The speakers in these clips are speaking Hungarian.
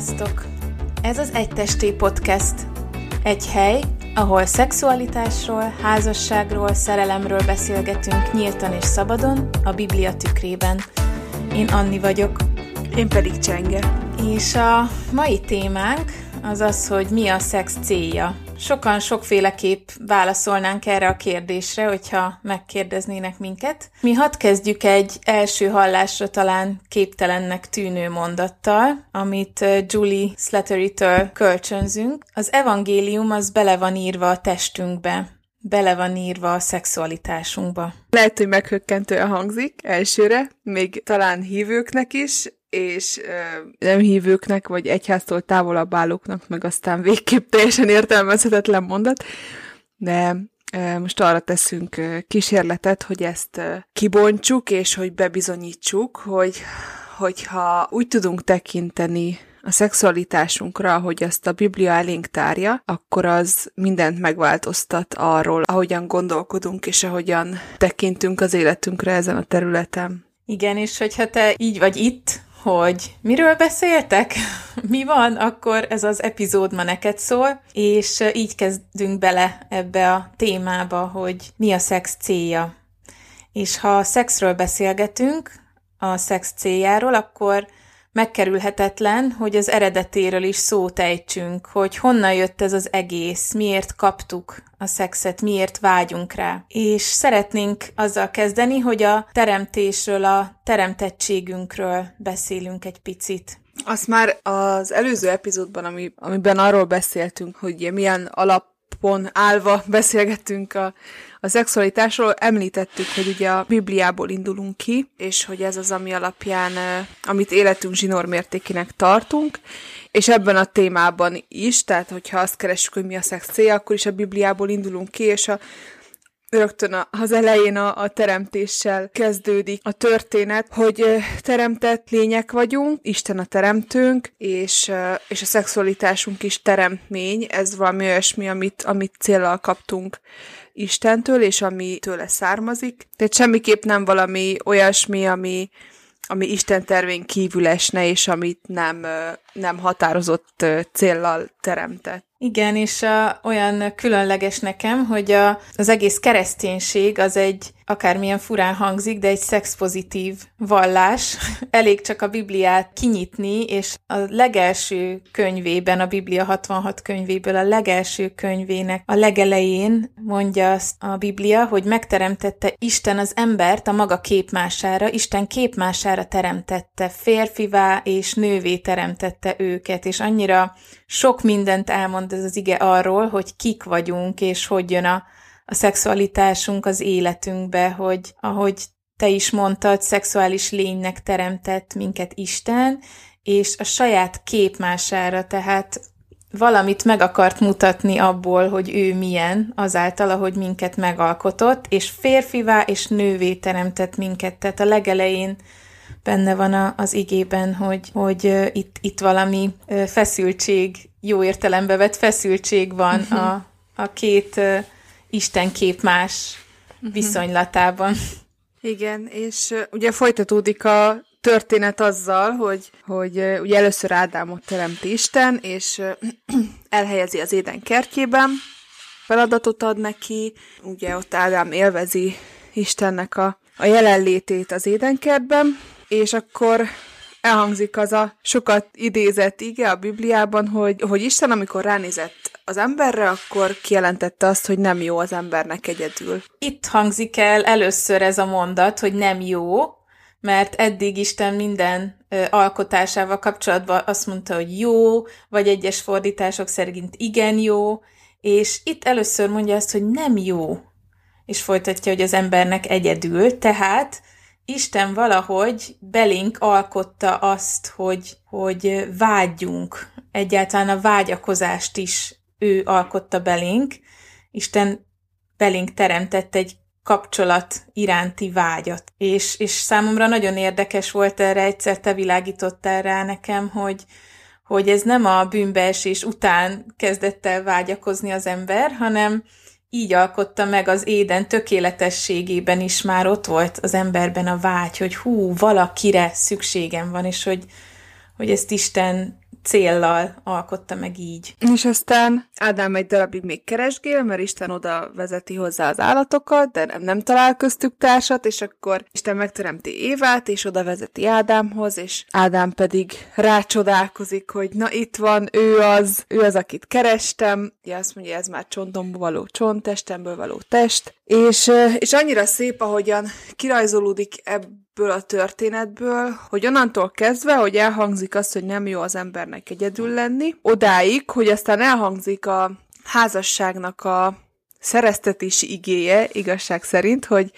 Sziasztok! Ez az Egy Testé Podcast. Egy hely, ahol szexualitásról, házasságról, szerelemről beszélgetünk nyíltan és szabadon, a Biblia tükrében. Én Anni vagyok. Én pedig Csenge. És a mai témánk az az, hogy mi a szex célja. Sokan sokféleképp válaszolnánk erre a kérdésre, hogyha megkérdeznének minket. Mi hadd kezdjük egy első hallásra talán képtelennek tűnő mondattal, amit Julie Slattery-től kölcsönzünk. Az evangélium az bele van írva a testünkbe, bele van írva a szexualitásunkba. Lehet, hogy meghökkentően hangzik elsőre, még talán hívőknek is, és nem hívőknek, vagy egyháztól távolabb állóknak, meg aztán végképp teljesen értelmezhetetlen mondat, de most arra teszünk kísérletet, hogy ezt kibontsuk, és hogy bebizonyítsuk, hogy hogyha úgy tudunk tekinteni a szexualitásunkra, ahogy azt a Biblia elénk tárja, akkor az mindent megváltoztat arról, ahogyan gondolkodunk, és ahogyan tekintünk az életünkre ezen a területen. Igen, és hogyha te így vagy itt, hogy miről beszéltek, mi van, akkor ez az epizód ma neked szól, és így kezdünk bele ebbe a témába, hogy mi a szex célja. És ha a szexről beszélgetünk, a szex céljáról, akkor megkerülhetetlen, hogy az eredetéről is szót ejtsünk, hogy honnan jött ez az egész, miért kaptuk a szexet, miért vágyunk rá. És szeretnénk azzal kezdeni, hogy a teremtésről, a teremtettségünkről beszélünk egy picit. Azt már az előző epizódban, ami, amiben arról beszéltünk, hogy milyen alapon állva beszélgettünk a a szexualitásról. Említettük, hogy ugye a Bibliából indulunk ki, és hogy ez az, ami alapján, amit életünk zsinór mértékének tartunk, és ebben a témában is, tehát hogyha azt keressük, hogy mi a szex célja, akkor is a Bibliából indulunk ki, és a rögtön az elején a, a teremtéssel kezdődik a történet, hogy teremtett lények vagyunk, Isten a teremtőnk, és, és a szexualitásunk is teremtmény, ez valami olyasmi, amit, amit célral kaptunk Istentől, és ami tőle származik. Tehát semmiképp nem valami olyasmi, ami, ami Isten tervén kívül esne, és amit nem, nem határozott céllal teremtett. Igen, és a, olyan különleges nekem, hogy a, az egész kereszténység az egy akármilyen furán hangzik, de egy szexpozitív vallás. Elég csak a Bibliát kinyitni, és a legelső könyvében, a Biblia 66 könyvéből a legelső könyvének a legelején mondja azt a Biblia, hogy megteremtette Isten az embert a maga képmására, Isten képmására teremtette, férfivá és nővé teremtette őket, és annyira sok mindent elmond ez az ige arról, hogy kik vagyunk, és hogy jön a a szexualitásunk az életünkbe, hogy ahogy te is mondtad, szexuális lénynek teremtett minket Isten, és a saját képmására, tehát valamit meg akart mutatni abból, hogy ő milyen, azáltal, ahogy minket megalkotott, és férfivá és nővé teremtett minket. Tehát a legelején benne van a, az igében, hogy, hogy itt, itt valami feszültség, jó értelembe vett feszültség van uh-huh. a, a két uh, Istenkép más uh-huh. viszonylatában. Igen, és ugye folytatódik a történet azzal, hogy, hogy ugye először Ádámot teremti Isten, és elhelyezi az éden kertjében, feladatot ad neki, ugye ott Ádám élvezi Istennek a, a jelenlétét az édenkertben, és akkor elhangzik az a sokat idézett ige a Bibliában, hogy, hogy Isten, amikor ránézett az emberre, akkor kijelentette azt, hogy nem jó az embernek egyedül. Itt hangzik el először ez a mondat, hogy nem jó, mert eddig Isten minden alkotásával kapcsolatban azt mondta, hogy jó, vagy egyes fordítások szerint igen jó, és itt először mondja azt, hogy nem jó, és folytatja, hogy az embernek egyedül, tehát Isten valahogy belénk alkotta azt, hogy, hogy vágyjunk. Egyáltalán a vágyakozást is ő alkotta belénk. Isten belénk teremtett egy kapcsolat iránti vágyat. És, és számomra nagyon érdekes volt erre, egyszer te világítottál rá nekem, hogy, hogy ez nem a bűnbeesés után kezdett el vágyakozni az ember, hanem így alkotta meg az éden tökéletességében is már ott volt az emberben a vágy, hogy hú, valakire szükségem van, és hogy, hogy ezt Isten céllal alkotta meg így. És aztán Ádám egy darabig még keresgél, mert Isten oda vezeti hozzá az állatokat, de nem, nem talál köztük társat, és akkor Isten megteremti Évát, és oda vezeti Ádámhoz, és Ádám pedig rácsodálkozik, hogy na itt van, ő az, ő az, akit kerestem. Ja, azt mondja, ez már csontomból való csont, testemből való test. És, és annyira szép, ahogyan kirajzolódik ebből a történetből, hogy onnantól kezdve, hogy elhangzik azt, hogy nem jó az embernek egyedül lenni, odáig, hogy aztán elhangzik a házasságnak a szereztetési igéje, igazság szerint, hogy,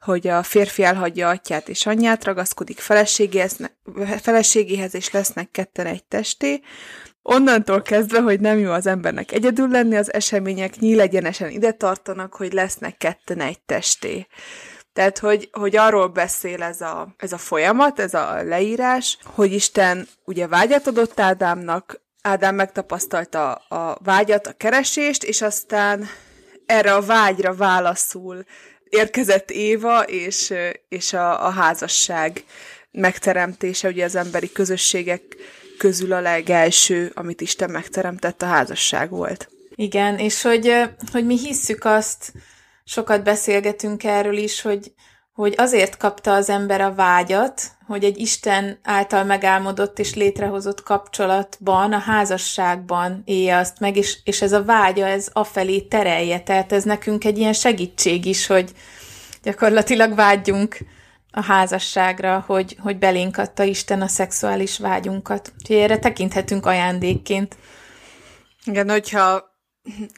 hogy a férfi elhagyja atyát és anyját, ragaszkodik feleségéhez, feleségéhez, és lesznek ketten egy testé. Onnantól kezdve, hogy nem jó az embernek egyedül lenni, az események nyílegyenesen ide tartanak, hogy lesznek ketten egy testé. Tehát, hogy, hogy arról beszél ez a, ez a folyamat, ez a leírás, hogy Isten ugye vágyat adott Ádámnak, Ádám megtapasztalta a vágyat, a keresést, és aztán erre a vágyra válaszul érkezett Éva, és, és a, a házasság megteremtése, ugye az emberi közösségek közül a legelső, amit Isten megteremtett, a házasság volt. Igen, és hogy, hogy mi hisszük azt, sokat beszélgetünk erről is, hogy, hogy azért kapta az ember a vágyat, hogy egy Isten által megálmodott és létrehozott kapcsolatban, a házasságban élje azt meg, és, és ez a vágya, ez afelé terelje. Tehát ez nekünk egy ilyen segítség is, hogy gyakorlatilag vágyjunk a házasságra, hogy, hogy belénk adta Isten a szexuális vágyunkat. Úgyhogy erre tekinthetünk ajándékként. Igen, hogyha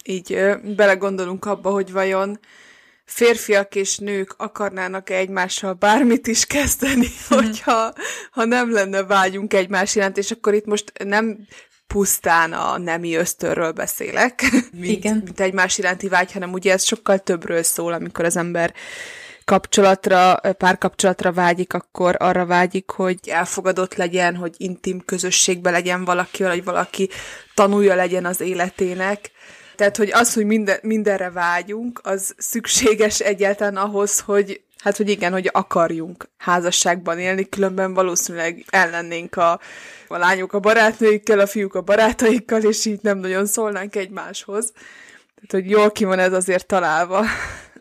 így belegondolunk abba, hogy vajon férfiak és nők akarnának egymással bármit is kezdeni, hmm. hogyha ha nem lenne vágyunk egymás iránt, és akkor itt most nem pusztán a nemi ösztönről beszélek, mint, Igen. mint egymás iránti vágy, hanem ugye ez sokkal többről szól, amikor az ember kapcsolatra, párkapcsolatra vágyik, akkor arra vágyik, hogy elfogadott legyen, hogy intim közösségbe legyen valakivel, hogy valaki tanulja legyen az életének, tehát, hogy az, hogy minden, mindenre vágyunk, az szükséges egyáltalán ahhoz, hogy Hát, hogy igen, hogy akarjunk házasságban élni, különben valószínűleg ellennénk a, a lányok a barátnőikkel, a fiúk a barátaikkal, és így nem nagyon szólnánk egymáshoz. Tehát, hogy jól ki van ez azért találva.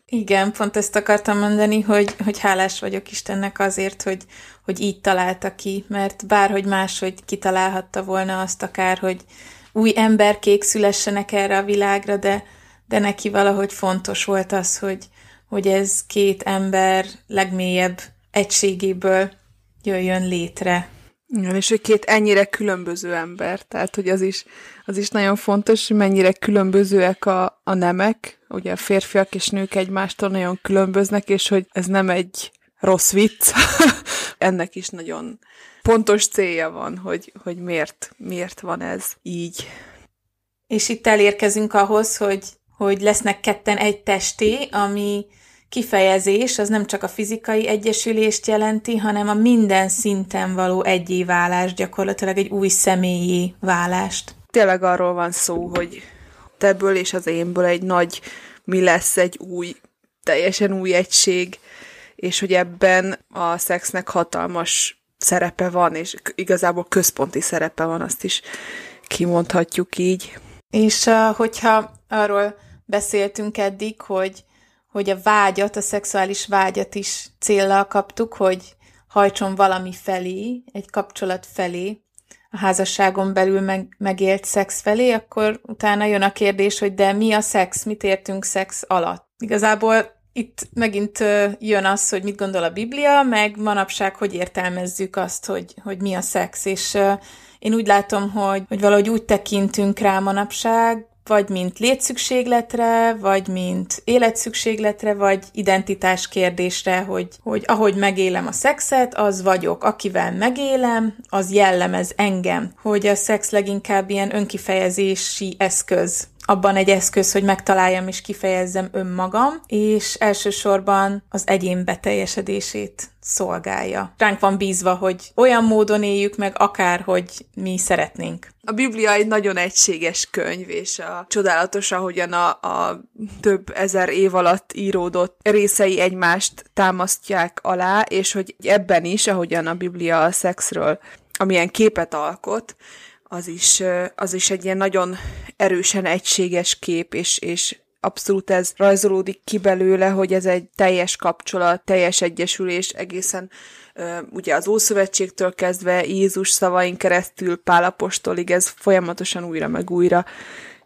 Igen, pont ezt akartam mondani, hogy, hogy hálás vagyok Istennek azért, hogy, hogy így találta ki, mert bárhogy máshogy kitalálhatta volna azt akár, hogy, új emberkék szülessenek erre a világra, de, de neki valahogy fontos volt az, hogy, hogy ez két ember legmélyebb egységéből jöjjön létre. Igen, és hogy két ennyire különböző ember, tehát hogy az is, az is nagyon fontos, hogy mennyire különbözőek a, a nemek, ugye a férfiak és nők egymástól nagyon különböznek, és hogy ez nem egy rossz vicc, ennek is nagyon pontos célja van, hogy, hogy miért, miért van ez így. És itt elérkezünk ahhoz, hogy, hogy lesznek ketten egy testé, ami kifejezés, az nem csak a fizikai egyesülést jelenti, hanem a minden szinten való egyé válást, gyakorlatilag egy új személyi válást. Tényleg arról van szó, hogy tebből és az énből egy nagy mi lesz egy új, teljesen új egység, és hogy ebben a szexnek hatalmas szerepe van, és igazából központi szerepe van, azt is kimondhatjuk így. És hogyha arról beszéltünk eddig, hogy, hogy a vágyat, a szexuális vágyat is céllal kaptuk, hogy hajtson valami felé, egy kapcsolat felé, a házasságon belül meg, megélt szex felé, akkor utána jön a kérdés, hogy de mi a szex, mit értünk szex alatt. Igazából itt megint jön az, hogy mit gondol a Biblia, meg manapság hogy értelmezzük azt, hogy, hogy mi a szex, és én úgy látom, hogy, hogy valahogy úgy tekintünk rá manapság, vagy mint létszükségletre, vagy mint életszükségletre, vagy identitás kérdésre, hogy, hogy ahogy megélem a szexet, az vagyok. Akivel megélem, az jellemez engem. Hogy a szex leginkább ilyen önkifejezési eszköz abban egy eszköz, hogy megtaláljam és kifejezzem önmagam, és elsősorban az egyén beteljesedését szolgálja. Ránk van bízva, hogy olyan módon éljük meg, akár, hogy mi szeretnénk. A Biblia egy nagyon egységes könyv, és a csodálatos, ahogyan a, a több ezer év alatt íródott részei egymást támasztják alá, és hogy ebben is, ahogyan a Biblia a szexről amilyen képet alkot, az is, az is egy ilyen nagyon erősen egységes kép, és, és abszolút ez rajzolódik ki belőle, hogy ez egy teljes kapcsolat, teljes egyesülés egészen ugye az Ószövetségtől kezdve Jézus szavain keresztül Pálapostolig ez folyamatosan újra meg újra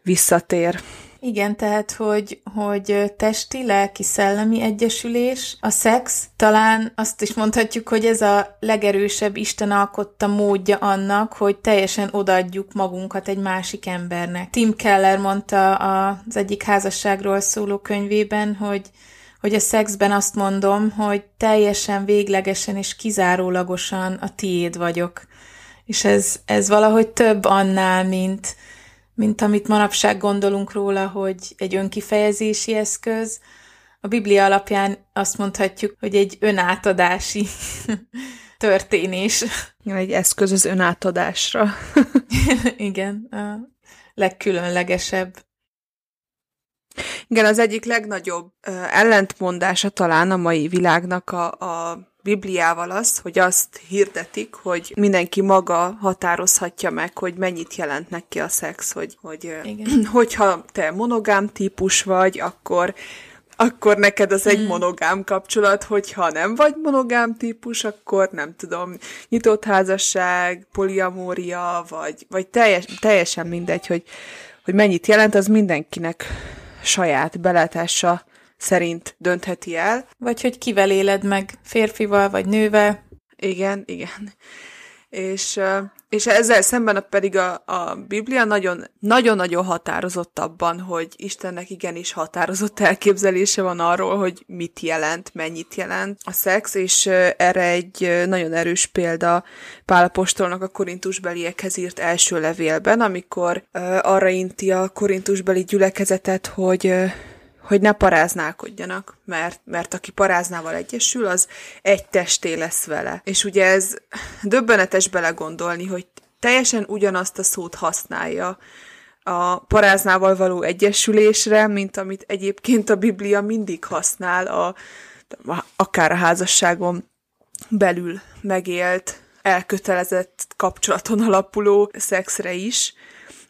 visszatér. Igen, tehát, hogy, hogy testi, lelki, szellemi egyesülés, a szex, talán azt is mondhatjuk, hogy ez a legerősebb Isten alkotta módja annak, hogy teljesen odaadjuk magunkat egy másik embernek. Tim Keller mondta az egyik házasságról szóló könyvében, hogy hogy a szexben azt mondom, hogy teljesen véglegesen és kizárólagosan a tiéd vagyok. És ez, ez valahogy több annál, mint, mint amit manapság gondolunk róla, hogy egy önkifejezési eszköz. A Biblia alapján azt mondhatjuk, hogy egy önátadási történés. Egy eszköz az önátadásra. Igen, a legkülönlegesebb. Igen, az egyik legnagyobb ellentmondása talán a mai világnak a, a Bibliával az, hogy azt hirdetik, hogy mindenki maga határozhatja meg, hogy mennyit jelent neki a szex, hogy, hogy Igen. hogyha te monogám típus vagy, akkor akkor neked az egy mm. monogám kapcsolat, hogyha nem vagy monogám típus, akkor nem tudom, nyitott házasság, poliamória, vagy, vagy teljes, teljesen mindegy, hogy, hogy mennyit jelent, az mindenkinek saját belátása szerint döntheti el. Vagy hogy kivel éled meg, férfival vagy nővel. Igen, igen. És, és ezzel szemben pedig a, a Biblia nagyon, nagyon-nagyon határozott abban, hogy Istennek igenis határozott elképzelése van arról, hogy mit jelent, mennyit jelent a szex, és erre egy nagyon erős példa Pálapostolnak a korintusbeliekhez írt első levélben, amikor arra inti a korintusbeli gyülekezetet, hogy hogy ne paráználkodjanak, mert, mert aki paráznával egyesül, az egy testé lesz vele. És ugye ez döbbenetes belegondolni, hogy teljesen ugyanazt a szót használja a paráznával való egyesülésre, mint amit egyébként a Biblia mindig használ a, akár a házasságon belül megélt, elkötelezett kapcsolaton alapuló szexre is.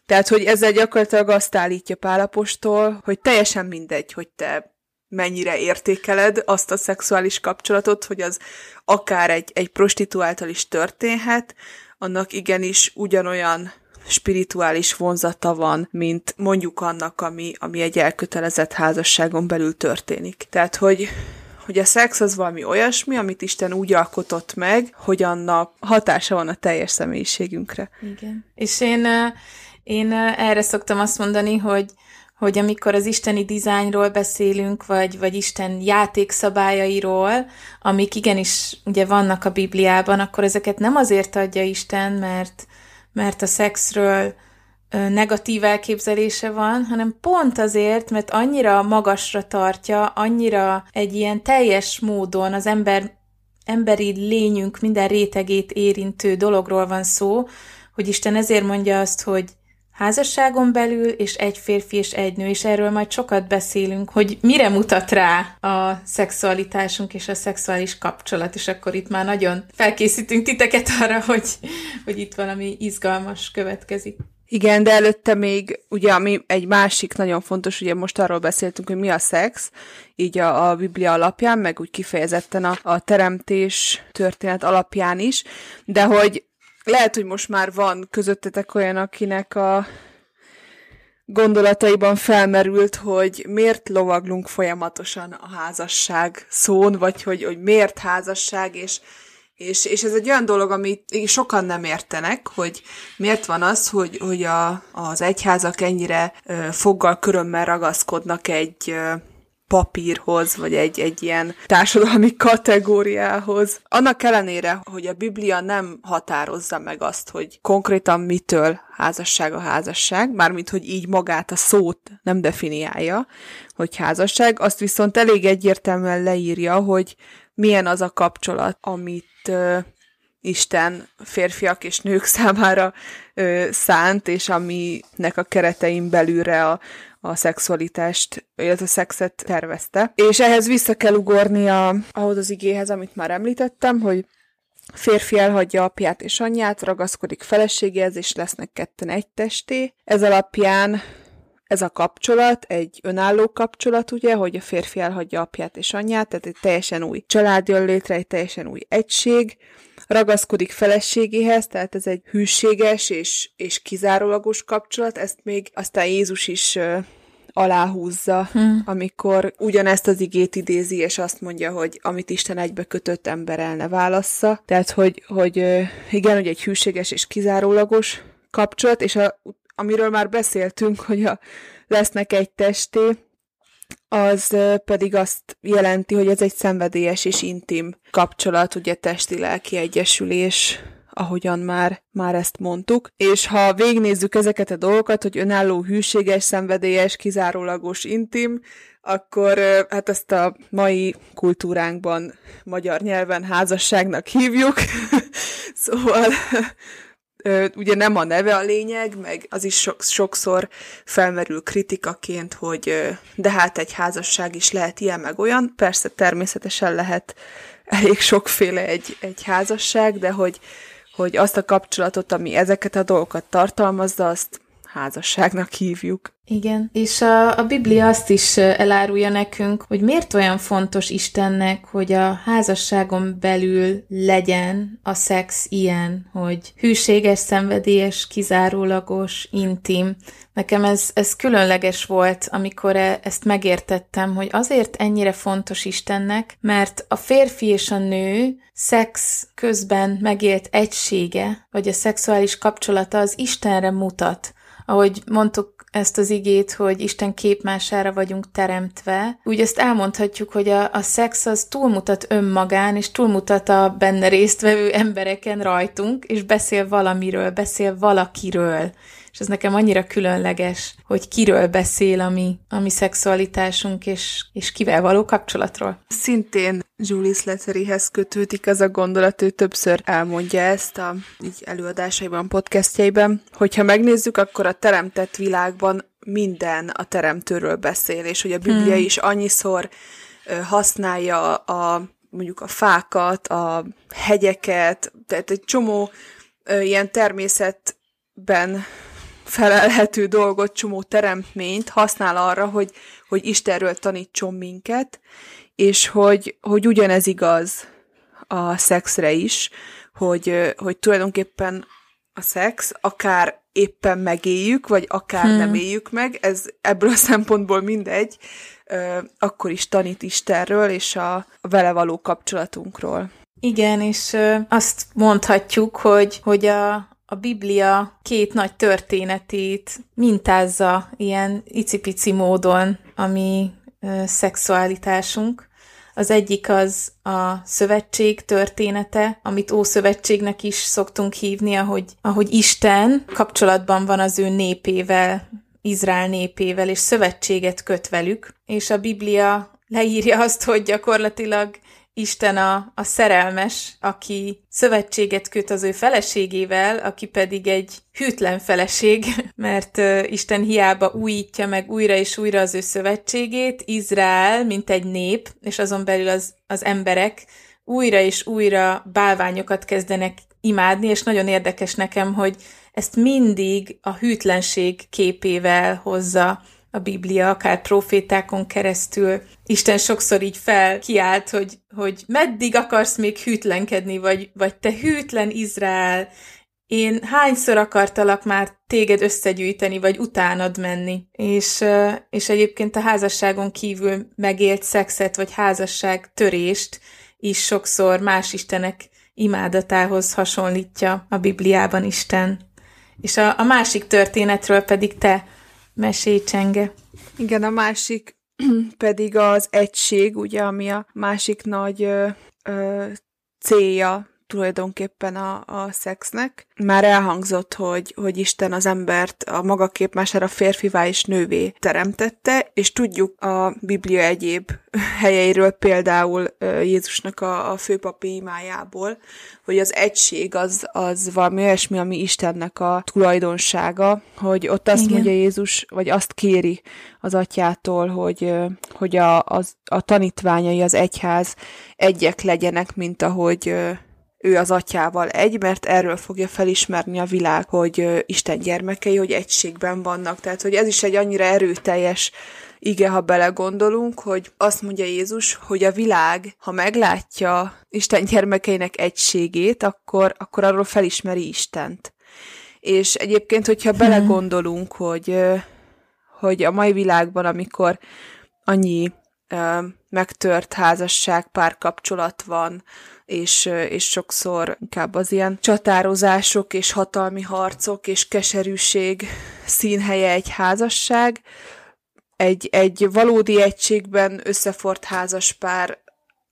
Tehát, hogy ezzel gyakorlatilag azt állítja Pálapostól, hogy teljesen mindegy, hogy te mennyire értékeled azt a szexuális kapcsolatot, hogy az akár egy, egy prostituáltal is történhet, annak igenis ugyanolyan spirituális vonzata van, mint mondjuk annak, ami, ami egy elkötelezett házasságon belül történik. Tehát, hogy hogy a szex az valami olyasmi, amit Isten úgy alkotott meg, hogy annak hatása van a teljes személyiségünkre. Igen. És én én erre szoktam azt mondani, hogy, hogy amikor az isteni dizájnról beszélünk, vagy, vagy Isten játékszabályairól, amik igenis ugye vannak a Bibliában, akkor ezeket nem azért adja Isten, mert, mert a szexről negatív elképzelése van, hanem pont azért, mert annyira magasra tartja, annyira egy ilyen teljes módon az ember, emberi lényünk minden rétegét érintő dologról van szó, hogy Isten ezért mondja azt, hogy házasságon belül, és egy férfi és egy nő, és erről majd sokat beszélünk, hogy mire mutat rá a szexualitásunk és a szexuális kapcsolat, és akkor itt már nagyon felkészítünk titeket arra, hogy, hogy itt valami izgalmas következik. Igen, de előtte még, ugye, ami egy másik nagyon fontos, ugye most arról beszéltünk, hogy mi a szex, így a, a Biblia alapján, meg úgy kifejezetten a, a teremtés történet alapján is, de hogy lehet, hogy most már van közöttetek olyan, akinek a gondolataiban felmerült, hogy miért lovaglunk folyamatosan a házasság szón, vagy hogy, hogy miért házasság, és, és, és ez egy olyan dolog, amit sokan nem értenek, hogy miért van az, hogy, hogy a, az egyházak ennyire foggal körömmel ragaszkodnak egy papírhoz, vagy egy, egy ilyen társadalmi kategóriához. Annak ellenére, hogy a Biblia nem határozza meg azt, hogy konkrétan mitől házasság a házasság, mármint, hogy így magát a szót nem definiálja, hogy házasság, azt viszont elég egyértelműen leírja, hogy milyen az a kapcsolat, amit uh, Isten férfiak és nők számára ö, szánt, és aminek a keretein belülre a, a szexualitást, illetve a szexet tervezte. És ehhez vissza kell ugorni a, ahhoz az igéhez, amit már említettem, hogy Férfi elhagyja apját és anyját, ragaszkodik feleségéhez, és lesznek ketten egy testé. Ez alapján ez a kapcsolat egy önálló kapcsolat, ugye, hogy a férfi elhagyja apját és anyját, tehát egy teljesen új család jön létre, egy teljesen új egység, ragaszkodik feleségéhez, tehát ez egy hűséges és, és kizárólagos kapcsolat, ezt még aztán Jézus is aláhúzza, hmm. amikor ugyanezt az igét idézi, és azt mondja, hogy amit Isten egybe kötött ember el ne válassza. Tehát, hogy, hogy igen, hogy egy hűséges és kizárólagos kapcsolat, és a, amiről már beszéltünk, hogy a, lesznek egy testé, az pedig azt jelenti, hogy ez egy szenvedélyes és intim kapcsolat, ugye testi-lelki egyesülés, ahogyan már, már ezt mondtuk. És ha végnézzük ezeket a dolgokat, hogy önálló, hűséges, szenvedélyes, kizárólagos, intim, akkor hát ezt a mai kultúránkban magyar nyelven házasságnak hívjuk. szóval ugye nem a neve a lényeg, meg az is sok, sokszor felmerül kritikaként, hogy de hát egy házasság is lehet ilyen, meg olyan. Persze természetesen lehet elég sokféle egy, egy házasság, de hogy hogy azt a kapcsolatot, ami ezeket a dolgokat tartalmazza, azt házasságnak hívjuk. Igen, és a, a Biblia azt is elárulja nekünk, hogy miért olyan fontos Istennek, hogy a házasságon belül legyen a szex ilyen, hogy hűséges, szenvedélyes, kizárólagos, intim. Nekem ez, ez különleges volt, amikor e, ezt megértettem, hogy azért ennyire fontos Istennek, mert a férfi és a nő szex közben megélt egysége, vagy a szexuális kapcsolata az Istenre mutat ahogy mondtuk ezt az igét, hogy Isten képmására vagyunk teremtve, úgy ezt elmondhatjuk, hogy a, a szex az túlmutat önmagán, és túlmutat a benne résztvevő embereken rajtunk, és beszél valamiről, beszél valakiről és ez nekem annyira különleges, hogy kiről beszél a mi, a mi szexualitásunk, és, és kivel való kapcsolatról. Szintén Julie Slatteryhez kötődik az a gondolat, ő többször elmondja ezt a így előadásaiban, podcastjaiben, hogyha megnézzük, akkor a teremtett világban minden a teremtőről beszél, és hogy a Biblia hmm. is annyiszor használja a mondjuk a fákat, a hegyeket, tehát egy csomó ö, ilyen természetben felelhető dolgot, csomó teremtményt használ arra, hogy, hogy Istenről tanítson minket, és hogy, hogy ugyanez igaz a szexre is, hogy, hogy tulajdonképpen a szex akár éppen megéljük, vagy akár hmm. nem éljük meg, ez ebből a szempontból mindegy, akkor is tanít Istenről és a, a vele való kapcsolatunkról. Igen, és azt mondhatjuk, hogy, hogy a, a Biblia két nagy történetét mintázza ilyen icipici módon a mi ö, szexualitásunk. Az egyik az a szövetség története, amit Ószövetségnek is szoktunk hívni, ahogy, ahogy Isten kapcsolatban van az ő népével, Izrael népével, és szövetséget köt velük, és a Biblia leírja azt, hogy gyakorlatilag Isten a, a szerelmes, aki szövetséget köt az ő feleségével, aki pedig egy hűtlen feleség, mert Isten hiába újítja meg újra és újra az ő szövetségét, Izrael, mint egy nép, és azon belül az, az emberek újra és újra bálványokat kezdenek imádni, és nagyon érdekes nekem, hogy ezt mindig a hűtlenség képével hozza a Biblia, akár profétákon keresztül. Isten sokszor így felkiált, hogy, hogy meddig akarsz még hűtlenkedni, vagy, vagy te hűtlen Izrael, én hányszor akartalak már téged összegyűjteni, vagy utánad menni. És, és egyébként a házasságon kívül megélt szexet, vagy házasság törést is sokszor más istenek imádatához hasonlítja a Bibliában Isten. És a, a másik történetről pedig te mesélj, Csenge. Igen, a másik pedig az egység, ugye, ami a másik nagy ö, ö, célja tulajdonképpen a, a szexnek. Már elhangzott, hogy, hogy Isten az embert a maga képmására férfivá és nővé teremtette, és tudjuk a Biblia egyéb helyeiről, például Jézusnak a, a főpapi imájából, hogy az egység az, az valami olyasmi, ami Istennek a tulajdonsága, hogy ott azt Igen. mondja Jézus, vagy azt kéri az atyától, hogy, hogy a, az, a tanítványai, az egyház egyek legyenek, mint ahogy ő az atyával egy, mert erről fogja felismerni a világ, hogy Isten gyermekei, hogy egységben vannak. Tehát, hogy ez is egy annyira erőteljes ige, ha belegondolunk, hogy azt mondja Jézus, hogy a világ, ha meglátja Isten gyermekeinek egységét, akkor, akkor arról felismeri Istent. És egyébként, hogyha hmm. belegondolunk, hogy, hogy a mai világban, amikor annyi megtört házasság, párkapcsolat van, és, és sokszor inkább az ilyen csatározások és hatalmi harcok és keserűség színhelye egy házasság, egy, egy valódi egységben összefort házas pár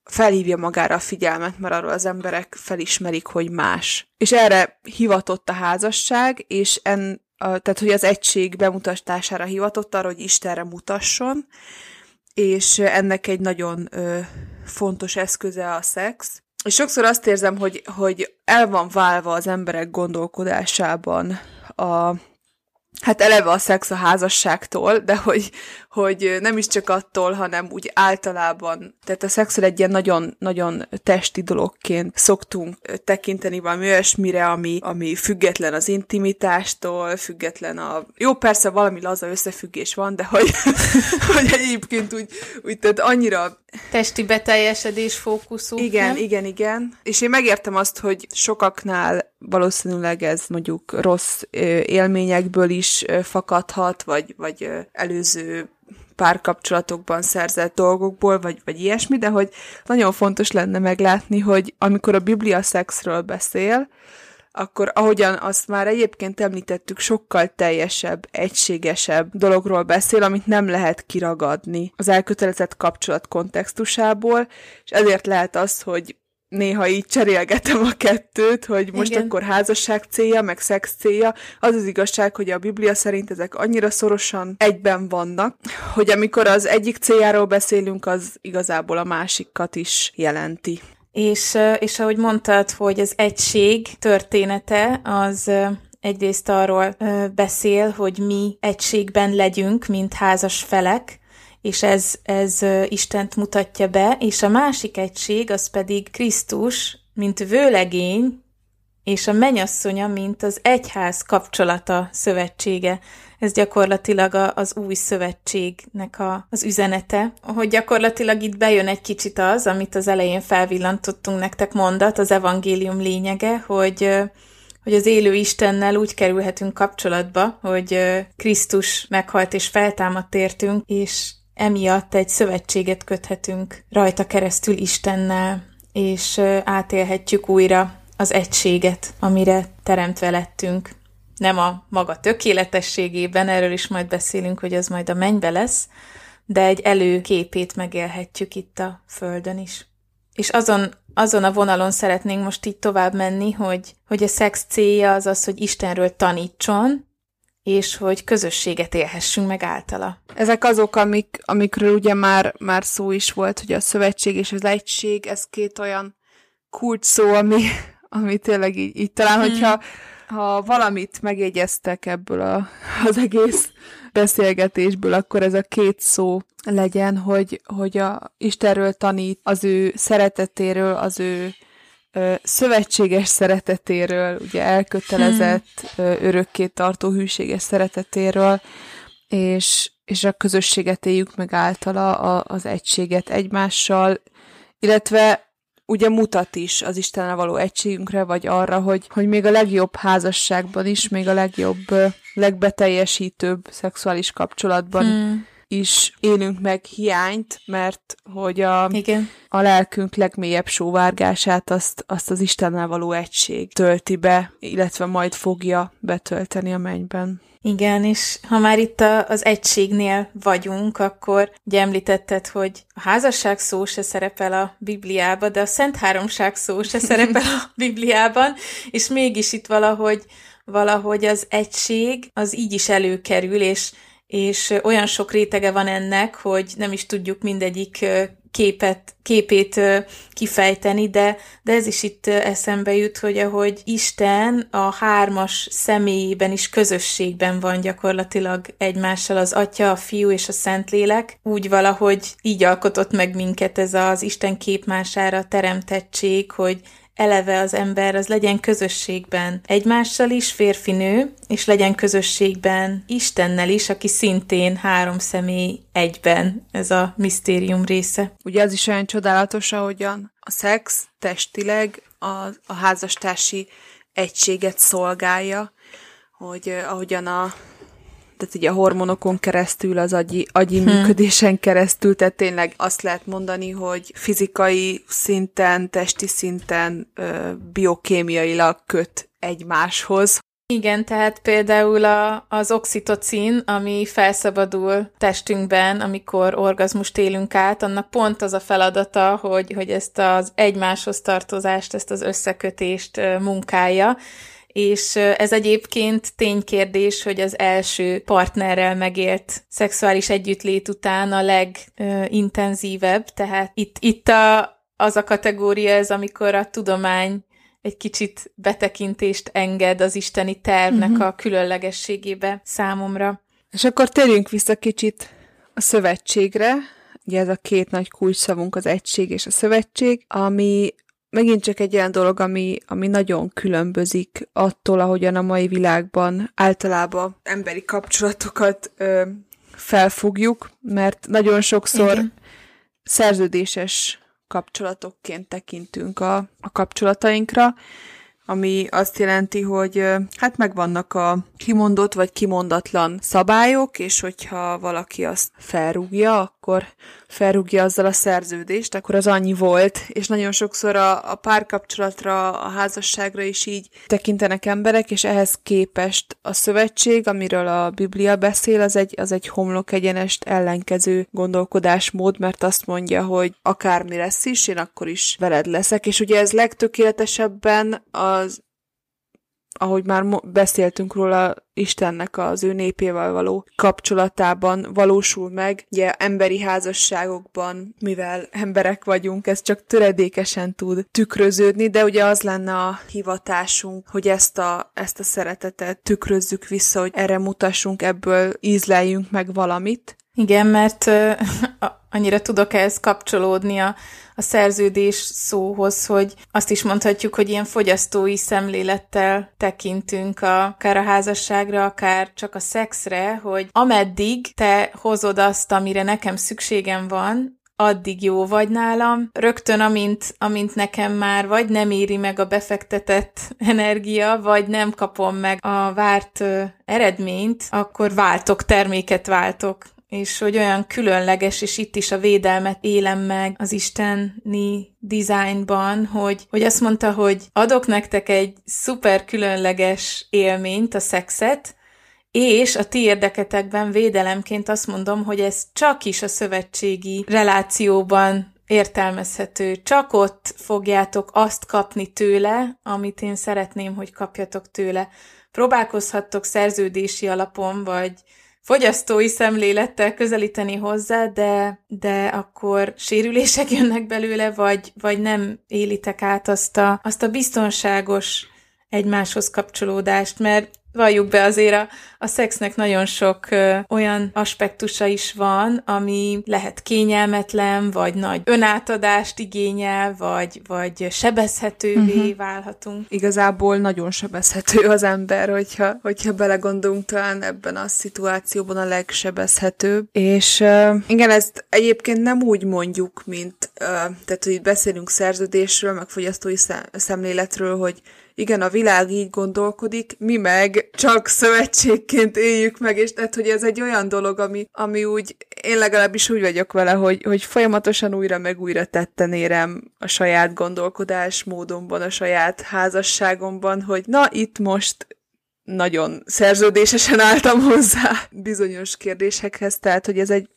felhívja magára a figyelmet, mert arról az emberek felismerik, hogy más. És erre hivatott a házasság, és en, a, tehát, hogy az egység bemutatására hivatott arra, hogy Istenre mutasson, és ennek egy nagyon ö, fontos eszköze a szex. És sokszor azt érzem, hogy, hogy el van válva az emberek gondolkodásában a, hát eleve a szex a házasságtól, de hogy, hogy nem is csak attól, hanem úgy általában, tehát a szexel egy ilyen nagyon, nagyon testi dologként szoktunk tekinteni valami olyasmire, ami, ami független az intimitástól, független a... Jó, persze valami laza összefüggés van, de hogy, hogy egyébként úgy, úgy tehát annyira... Testi beteljesedés fókuszú. Igen, nem? igen, igen. És én megértem azt, hogy sokaknál valószínűleg ez mondjuk rossz élményekből is fakadhat, vagy, vagy előző párkapcsolatokban szerzett dolgokból, vagy, vagy ilyesmi, de hogy nagyon fontos lenne meglátni, hogy amikor a Biblia szexről beszél, akkor ahogyan azt már egyébként említettük, sokkal teljesebb, egységesebb dologról beszél, amit nem lehet kiragadni az elkötelezett kapcsolat kontextusából, és ezért lehet az, hogy néha így cserélgetem a kettőt, hogy most Igen. akkor házasság célja, meg szex célja. Az az igazság, hogy a Biblia szerint ezek annyira szorosan egyben vannak, hogy amikor az egyik céljáról beszélünk, az igazából a másikat is jelenti. És, és ahogy mondtad, hogy az egység története az egyrészt arról beszél, hogy mi egységben legyünk, mint házas felek, és ez, ez Istent mutatja be, és a másik egység az pedig Krisztus, mint vőlegény, és a menyasszonya, mint az egyház kapcsolata, szövetsége. Ez gyakorlatilag az új szövetségnek a, az üzenete, hogy gyakorlatilag itt bejön egy kicsit az, amit az elején felvillantottunk nektek mondat, az evangélium lényege, hogy hogy az élő Istennel úgy kerülhetünk kapcsolatba, hogy Krisztus meghalt és feltámadt értünk, és emiatt egy szövetséget köthetünk rajta keresztül Istennel, és átélhetjük újra az egységet, amire teremtve lettünk. Nem a maga tökéletességében, erről is majd beszélünk, hogy az majd a mennybe lesz, de egy előképét megélhetjük itt a Földön is. És azon, azon a vonalon szeretnénk most így tovább menni, hogy, hogy a szex célja az az, hogy Istenről tanítson, és hogy közösséget élhessünk meg általa. Ezek azok, amik, amikről ugye már, már szó is volt, hogy a szövetség és az egység, ez két olyan kult szó, ami, ami tényleg így, így talán, hmm. hogyha ha valamit megjegyeztek ebből a, az egész beszélgetésből, akkor ez a két szó legyen, hogy, hogy a Istenről tanít, az ő szeretetéről, az ő szövetséges szeretetéről, ugye elkötelezett, hmm. örökké tartó hűséges szeretetéről, és, és a közösséget éljük meg általa a, az egységet egymással, illetve ugye mutat is az Istennel való egységünkre, vagy arra, hogy, hogy még a legjobb házasságban is, még a legjobb, legbeteljesítőbb szexuális kapcsolatban hmm is élünk meg hiányt, mert hogy a, Igen. a lelkünk legmélyebb sóvárgását azt, azt az Istennel való egység tölti be, illetve majd fogja betölteni a mennyben. Igen, és ha már itt a, az egységnél vagyunk, akkor ugye említetted, hogy a házasság szó se szerepel a Bibliában, de a Szent Háromság szó se szerepel a Bibliában, és mégis itt valahogy, valahogy az egység az így is előkerül, és és olyan sok rétege van ennek, hogy nem is tudjuk mindegyik képet, képét kifejteni, de, de ez is itt eszembe jut, hogy ahogy Isten a hármas személyében is közösségben van gyakorlatilag egymással az Atya, a Fiú és a Szentlélek, úgy valahogy így alkotott meg minket ez az Isten képmására teremtettség, hogy eleve az ember az legyen közösségben egymással is, férfinő, és legyen közösségben Istennel is, aki szintén három személy egyben, ez a misztérium része. Ugye az is olyan csodálatos, ahogyan a szex testileg a, a házastársi egységet szolgálja, hogy ahogyan a tehát ugye a hormonokon keresztül, az agyi, agyi hmm. működésen keresztül, tehát tényleg azt lehet mondani, hogy fizikai szinten, testi szinten, biokémiailag köt egymáshoz. Igen, tehát például a, az oxitocin, ami felszabadul testünkben, amikor orgazmust élünk át, annak pont az a feladata, hogy, hogy ezt az egymáshoz tartozást, ezt az összekötést munkálja, és ez egyébként ténykérdés, hogy az első partnerrel megélt szexuális együttlét után a legintenzívebb, tehát itt, itt a, az a kategória ez, amikor a tudomány egy kicsit betekintést enged az isteni tervnek uh-huh. a különlegességébe számomra. És akkor térjünk vissza kicsit a szövetségre, ugye ez a két nagy kulcsszavunk az egység és a szövetség, ami megint csak egy olyan dolog, ami, ami nagyon különbözik attól, ahogyan a mai világban általában emberi kapcsolatokat ö, felfogjuk, mert nagyon sokszor Igen. szerződéses kapcsolatokként tekintünk a, a kapcsolatainkra, ami azt jelenti, hogy hát megvannak a kimondott vagy kimondatlan szabályok, és hogyha valaki azt felrúgja, akkor felrúgja azzal a szerződést, akkor az annyi volt, és nagyon sokszor a, a párkapcsolatra, a házasságra is így tekintenek emberek, és ehhez képest a szövetség, amiről a Biblia beszél, az egy, az egy homlok egyenest ellenkező gondolkodásmód, mert azt mondja, hogy akármi lesz is, én akkor is veled leszek, és ugye ez legtökéletesebben az ahogy már beszéltünk róla, Istennek az ő népével való kapcsolatában valósul meg. Ugye emberi házasságokban, mivel emberek vagyunk, ez csak töredékesen tud tükröződni, de ugye az lenne a hivatásunk, hogy ezt a, ezt a szeretetet tükrözzük vissza, hogy erre mutassunk, ebből ízleljünk meg valamit. Igen, mert annyira tudok ehhez kapcsolódni a a szerződés szóhoz, hogy azt is mondhatjuk, hogy ilyen fogyasztói szemlélettel tekintünk a, akár a házasságra, akár csak a szexre, hogy ameddig te hozod azt, amire nekem szükségem van, addig jó vagy nálam. Rögtön, amint, amint nekem már vagy nem éri meg a befektetett energia, vagy nem kapom meg a várt eredményt, akkor váltok, terméket váltok és hogy olyan különleges, és itt is a védelmet élem meg az isteni designban, hogy, hogy azt mondta, hogy adok nektek egy szuper különleges élményt, a szexet, és a ti érdeketekben védelemként azt mondom, hogy ez csak is a szövetségi relációban értelmezhető. Csak ott fogjátok azt kapni tőle, amit én szeretném, hogy kapjatok tőle. Próbálkozhattok szerződési alapon, vagy fogyasztói szemlélettel közelíteni hozzá, de, de akkor sérülések jönnek belőle, vagy, vagy nem élitek át azt a, azt a biztonságos egymáshoz kapcsolódást, mert valljuk be azért a, a szexnek nagyon sok ö, olyan aspektusa is van, ami lehet kényelmetlen, vagy nagy önátadást igényel, vagy, vagy sebezhetővé uh-huh. válhatunk. Igazából nagyon sebezhető az ember, hogyha, hogyha belegondolunk talán ebben a szituációban a legsebezhetőbb. És uh, igen, ezt egyébként nem úgy mondjuk, mint, uh, tehát hogy beszélünk szerződésről, meg fogyasztói szemléletről, hogy igen, a világ így gondolkodik, mi meg csak szövetségként éljük meg, és tehát, hogy ez egy olyan dolog, ami, ami úgy, én legalábbis úgy vagyok vele, hogy, hogy folyamatosan újra meg újra tetten érem a saját gondolkodás módonban, a saját házasságomban, hogy na, itt most nagyon szerződésesen álltam hozzá bizonyos kérdésekhez, tehát, hogy ez egy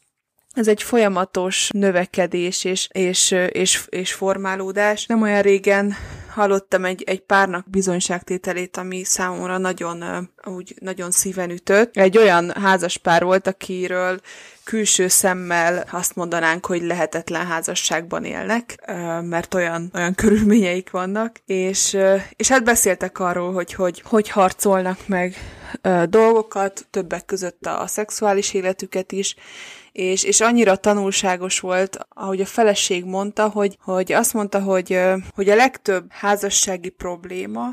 ez egy folyamatos növekedés és, és, és, és formálódás. Nem olyan régen hallottam egy, egy párnak bizonyságtételét, ami számomra nagyon, úgy nagyon szíven ütött. Egy olyan házas pár volt, akiről külső szemmel azt mondanánk, hogy lehetetlen házasságban élnek, mert olyan, olyan körülményeik vannak, és, és hát beszéltek arról, hogy hogy, hogy harcolnak meg dolgokat, többek között a, a szexuális életüket is, és, és annyira tanulságos volt, ahogy a feleség mondta, hogy, hogy azt mondta, hogy, hogy a legtöbb házassági probléma,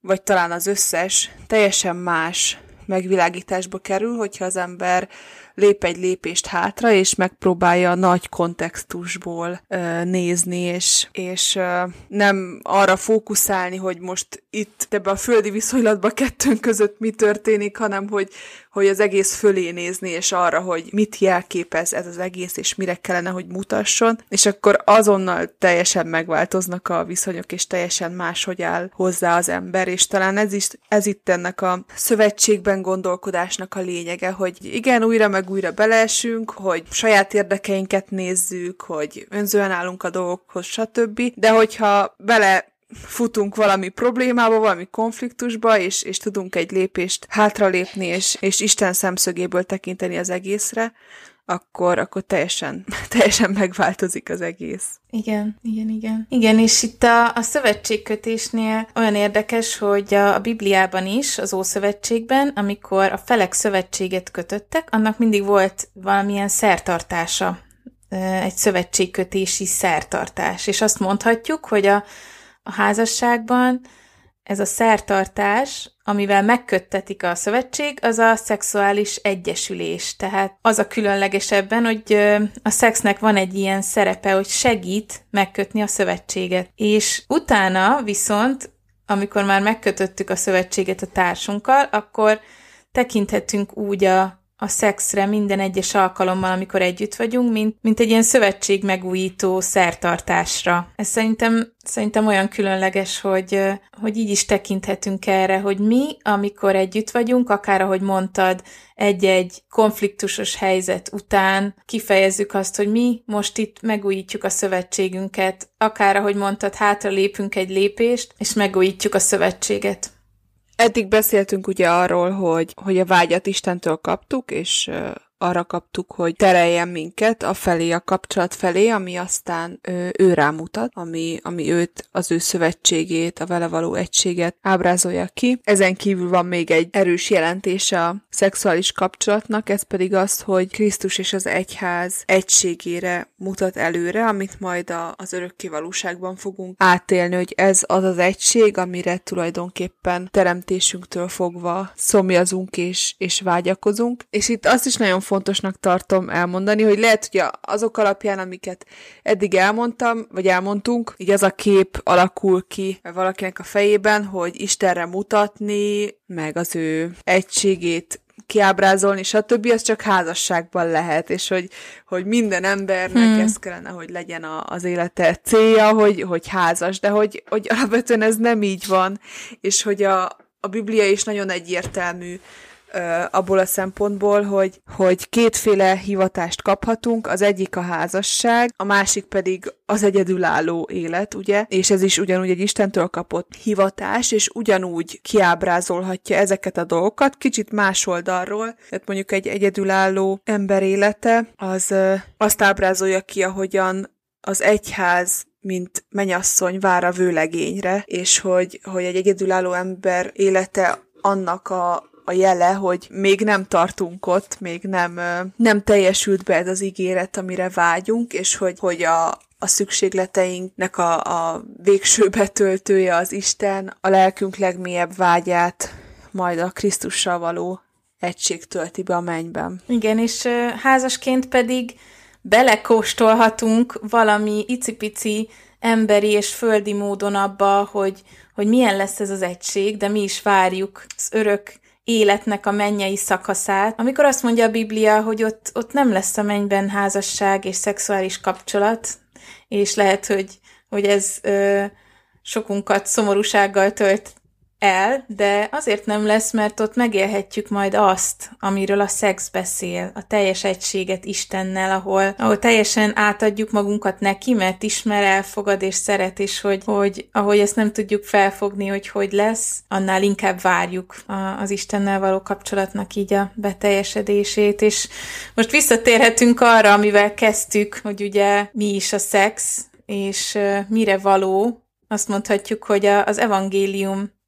vagy talán az összes, teljesen más megvilágításba kerül, hogyha az ember lép egy lépést hátra, és megpróbálja nagy kontextusból ö, nézni, és, és ö, nem arra fókuszálni, hogy most itt ebbe a földi viszonylatban kettőnk között mi történik, hanem hogy, hogy az egész fölé nézni, és arra, hogy mit jelképez ez az egész, és mire kellene, hogy mutasson, és akkor azonnal teljesen megváltoznak a viszonyok, és teljesen máshogy áll hozzá az ember, és talán ez, is, ez itt ennek a szövetségben gondolkodásnak a lényege, hogy igen, újra meg újra beleesünk, hogy saját érdekeinket nézzük, hogy önzően állunk a dolgokhoz, stb. De hogyha bele futunk valami problémába, valami konfliktusba, és, és tudunk egy lépést hátralépni, és, és Isten szemszögéből tekinteni az egészre, akkor, akkor teljesen, teljesen megváltozik az egész. Igen, igen, igen. Igen, és itt a, a szövetségkötésnél olyan érdekes, hogy a, a Bibliában is, az Ószövetségben, amikor a felek szövetséget kötöttek, annak mindig volt valamilyen szertartása, egy szövetségkötési szertartás. És azt mondhatjuk, hogy a, a házasságban ez a szertartás, amivel megköttetik a szövetség, az a szexuális egyesülés. Tehát az a különlegesebben, hogy a szexnek van egy ilyen szerepe, hogy segít megkötni a szövetséget. És utána viszont, amikor már megkötöttük a szövetséget a társunkkal, akkor tekinthetünk úgy a a szexre minden egyes alkalommal, amikor együtt vagyunk, mint, mint egy ilyen szövetség megújító szertartásra. Ez szerintem, szerintem olyan különleges, hogy, hogy így is tekinthetünk erre, hogy mi, amikor együtt vagyunk, akár ahogy mondtad, egy-egy konfliktusos helyzet után kifejezzük azt, hogy mi most itt megújítjuk a szövetségünket, akár ahogy mondtad, hátra lépünk egy lépést, és megújítjuk a szövetséget. Eddig beszéltünk ugye arról, hogy, hogy a vágyat Istentől kaptuk, és arra kaptuk, hogy tereljen minket a felé, a kapcsolat felé, ami aztán ö, ő rámutat, ami, ami őt, az ő szövetségét, a vele való egységet ábrázolja ki. Ezen kívül van még egy erős jelentése a szexuális kapcsolatnak, ez pedig az, hogy Krisztus és az egyház egységére mutat előre, amit majd a, az örökké valóságban fogunk átélni, hogy ez az az egység, amire tulajdonképpen teremtésünktől fogva szomjazunk és, és vágyakozunk. És itt azt is nagyon fontosnak tartom elmondani, hogy lehet, hogy azok alapján, amiket eddig elmondtam, vagy elmondtunk, így az a kép alakul ki valakinek a fejében, hogy Istenre mutatni, meg az ő egységét kiábrázolni, stb. az csak házasságban lehet, és hogy, hogy minden embernek hmm. ez kellene, hogy legyen a, az élete célja, hogy, hogy házas, de hogy, hogy alapvetően ez nem így van, és hogy a, a Biblia is nagyon egyértelmű abból a szempontból, hogy, hogy kétféle hivatást kaphatunk, az egyik a házasság, a másik pedig az egyedülálló élet, ugye? És ez is ugyanúgy egy Istentől kapott hivatás, és ugyanúgy kiábrázolhatja ezeket a dolgokat, kicsit más oldalról. Tehát mondjuk egy egyedülálló ember élete, az azt ábrázolja ki, ahogyan az egyház mint menyasszony vár a vőlegényre, és hogy, hogy egy egyedülálló ember élete annak a, a jele, hogy még nem tartunk ott, még nem, nem teljesült be ez az ígéret, amire vágyunk, és hogy, hogy a, a szükségleteinknek a, a végső betöltője az Isten, a lelkünk legmélyebb vágyát majd a Krisztussal való egység tölti be a mennyben. Igen, és házasként pedig belekóstolhatunk valami icipici emberi és földi módon abba, hogy, hogy milyen lesz ez az egység, de mi is várjuk az örök életnek a mennyei szakaszát, amikor azt mondja a Biblia, hogy ott, ott nem lesz a mennyben házasság és szexuális kapcsolat, és lehet, hogy, hogy ez ö, sokunkat szomorúsággal tölt el, de azért nem lesz, mert ott megélhetjük majd azt, amiről a szex beszél, a teljes egységet Istennel, ahol, ahol teljesen átadjuk magunkat neki, mert ismer, elfogad és szeret, és hogy, hogy ahogy ezt nem tudjuk felfogni, hogy hogy lesz, annál inkább várjuk a, az Istennel való kapcsolatnak így a beteljesedését, és most visszatérhetünk arra, amivel kezdtük, hogy ugye mi is a szex, és mire való, azt mondhatjuk, hogy az evangélium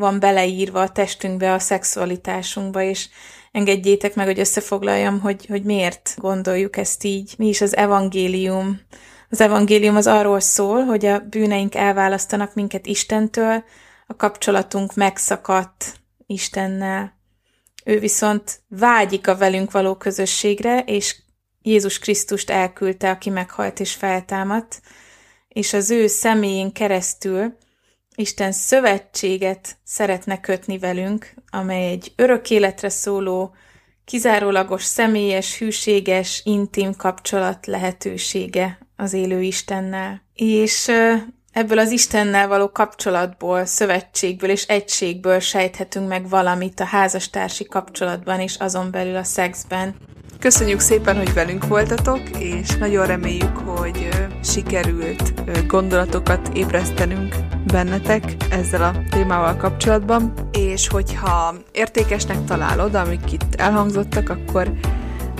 van beleírva a testünkbe, a szexualitásunkba, és engedjétek meg, hogy összefoglaljam, hogy, hogy miért gondoljuk ezt így. Mi is az evangélium? Az evangélium az arról szól, hogy a bűneink elválasztanak minket Istentől, a kapcsolatunk megszakadt Istennel. Ő viszont vágyik a velünk való közösségre, és Jézus Krisztust elküldte, aki meghalt és feltámadt, és az ő személyén keresztül Isten szövetséget szeretne kötni velünk, amely egy örök életre szóló, kizárólagos, személyes, hűséges, intim kapcsolat lehetősége az élő Istennel. És ebből az Istennel való kapcsolatból, szövetségből és egységből sejthetünk meg valamit a házastársi kapcsolatban és azon belül a szexben. Köszönjük szépen, hogy velünk voltatok, és nagyon reméljük, hogy sikerült gondolatokat ébresztenünk bennetek ezzel a témával kapcsolatban, és hogyha értékesnek találod, amik itt elhangzottak, akkor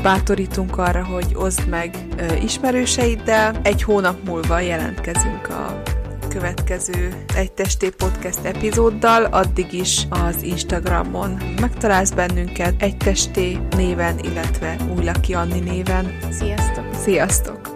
bátorítunk arra, hogy oszd meg ismerőseiddel. Egy hónap múlva jelentkezünk a következő Egy Testé Podcast epizóddal, addig is az Instagramon megtalálsz bennünket Egy Testé néven, illetve Újlaki Anni néven. Sziasztok! Sziasztok!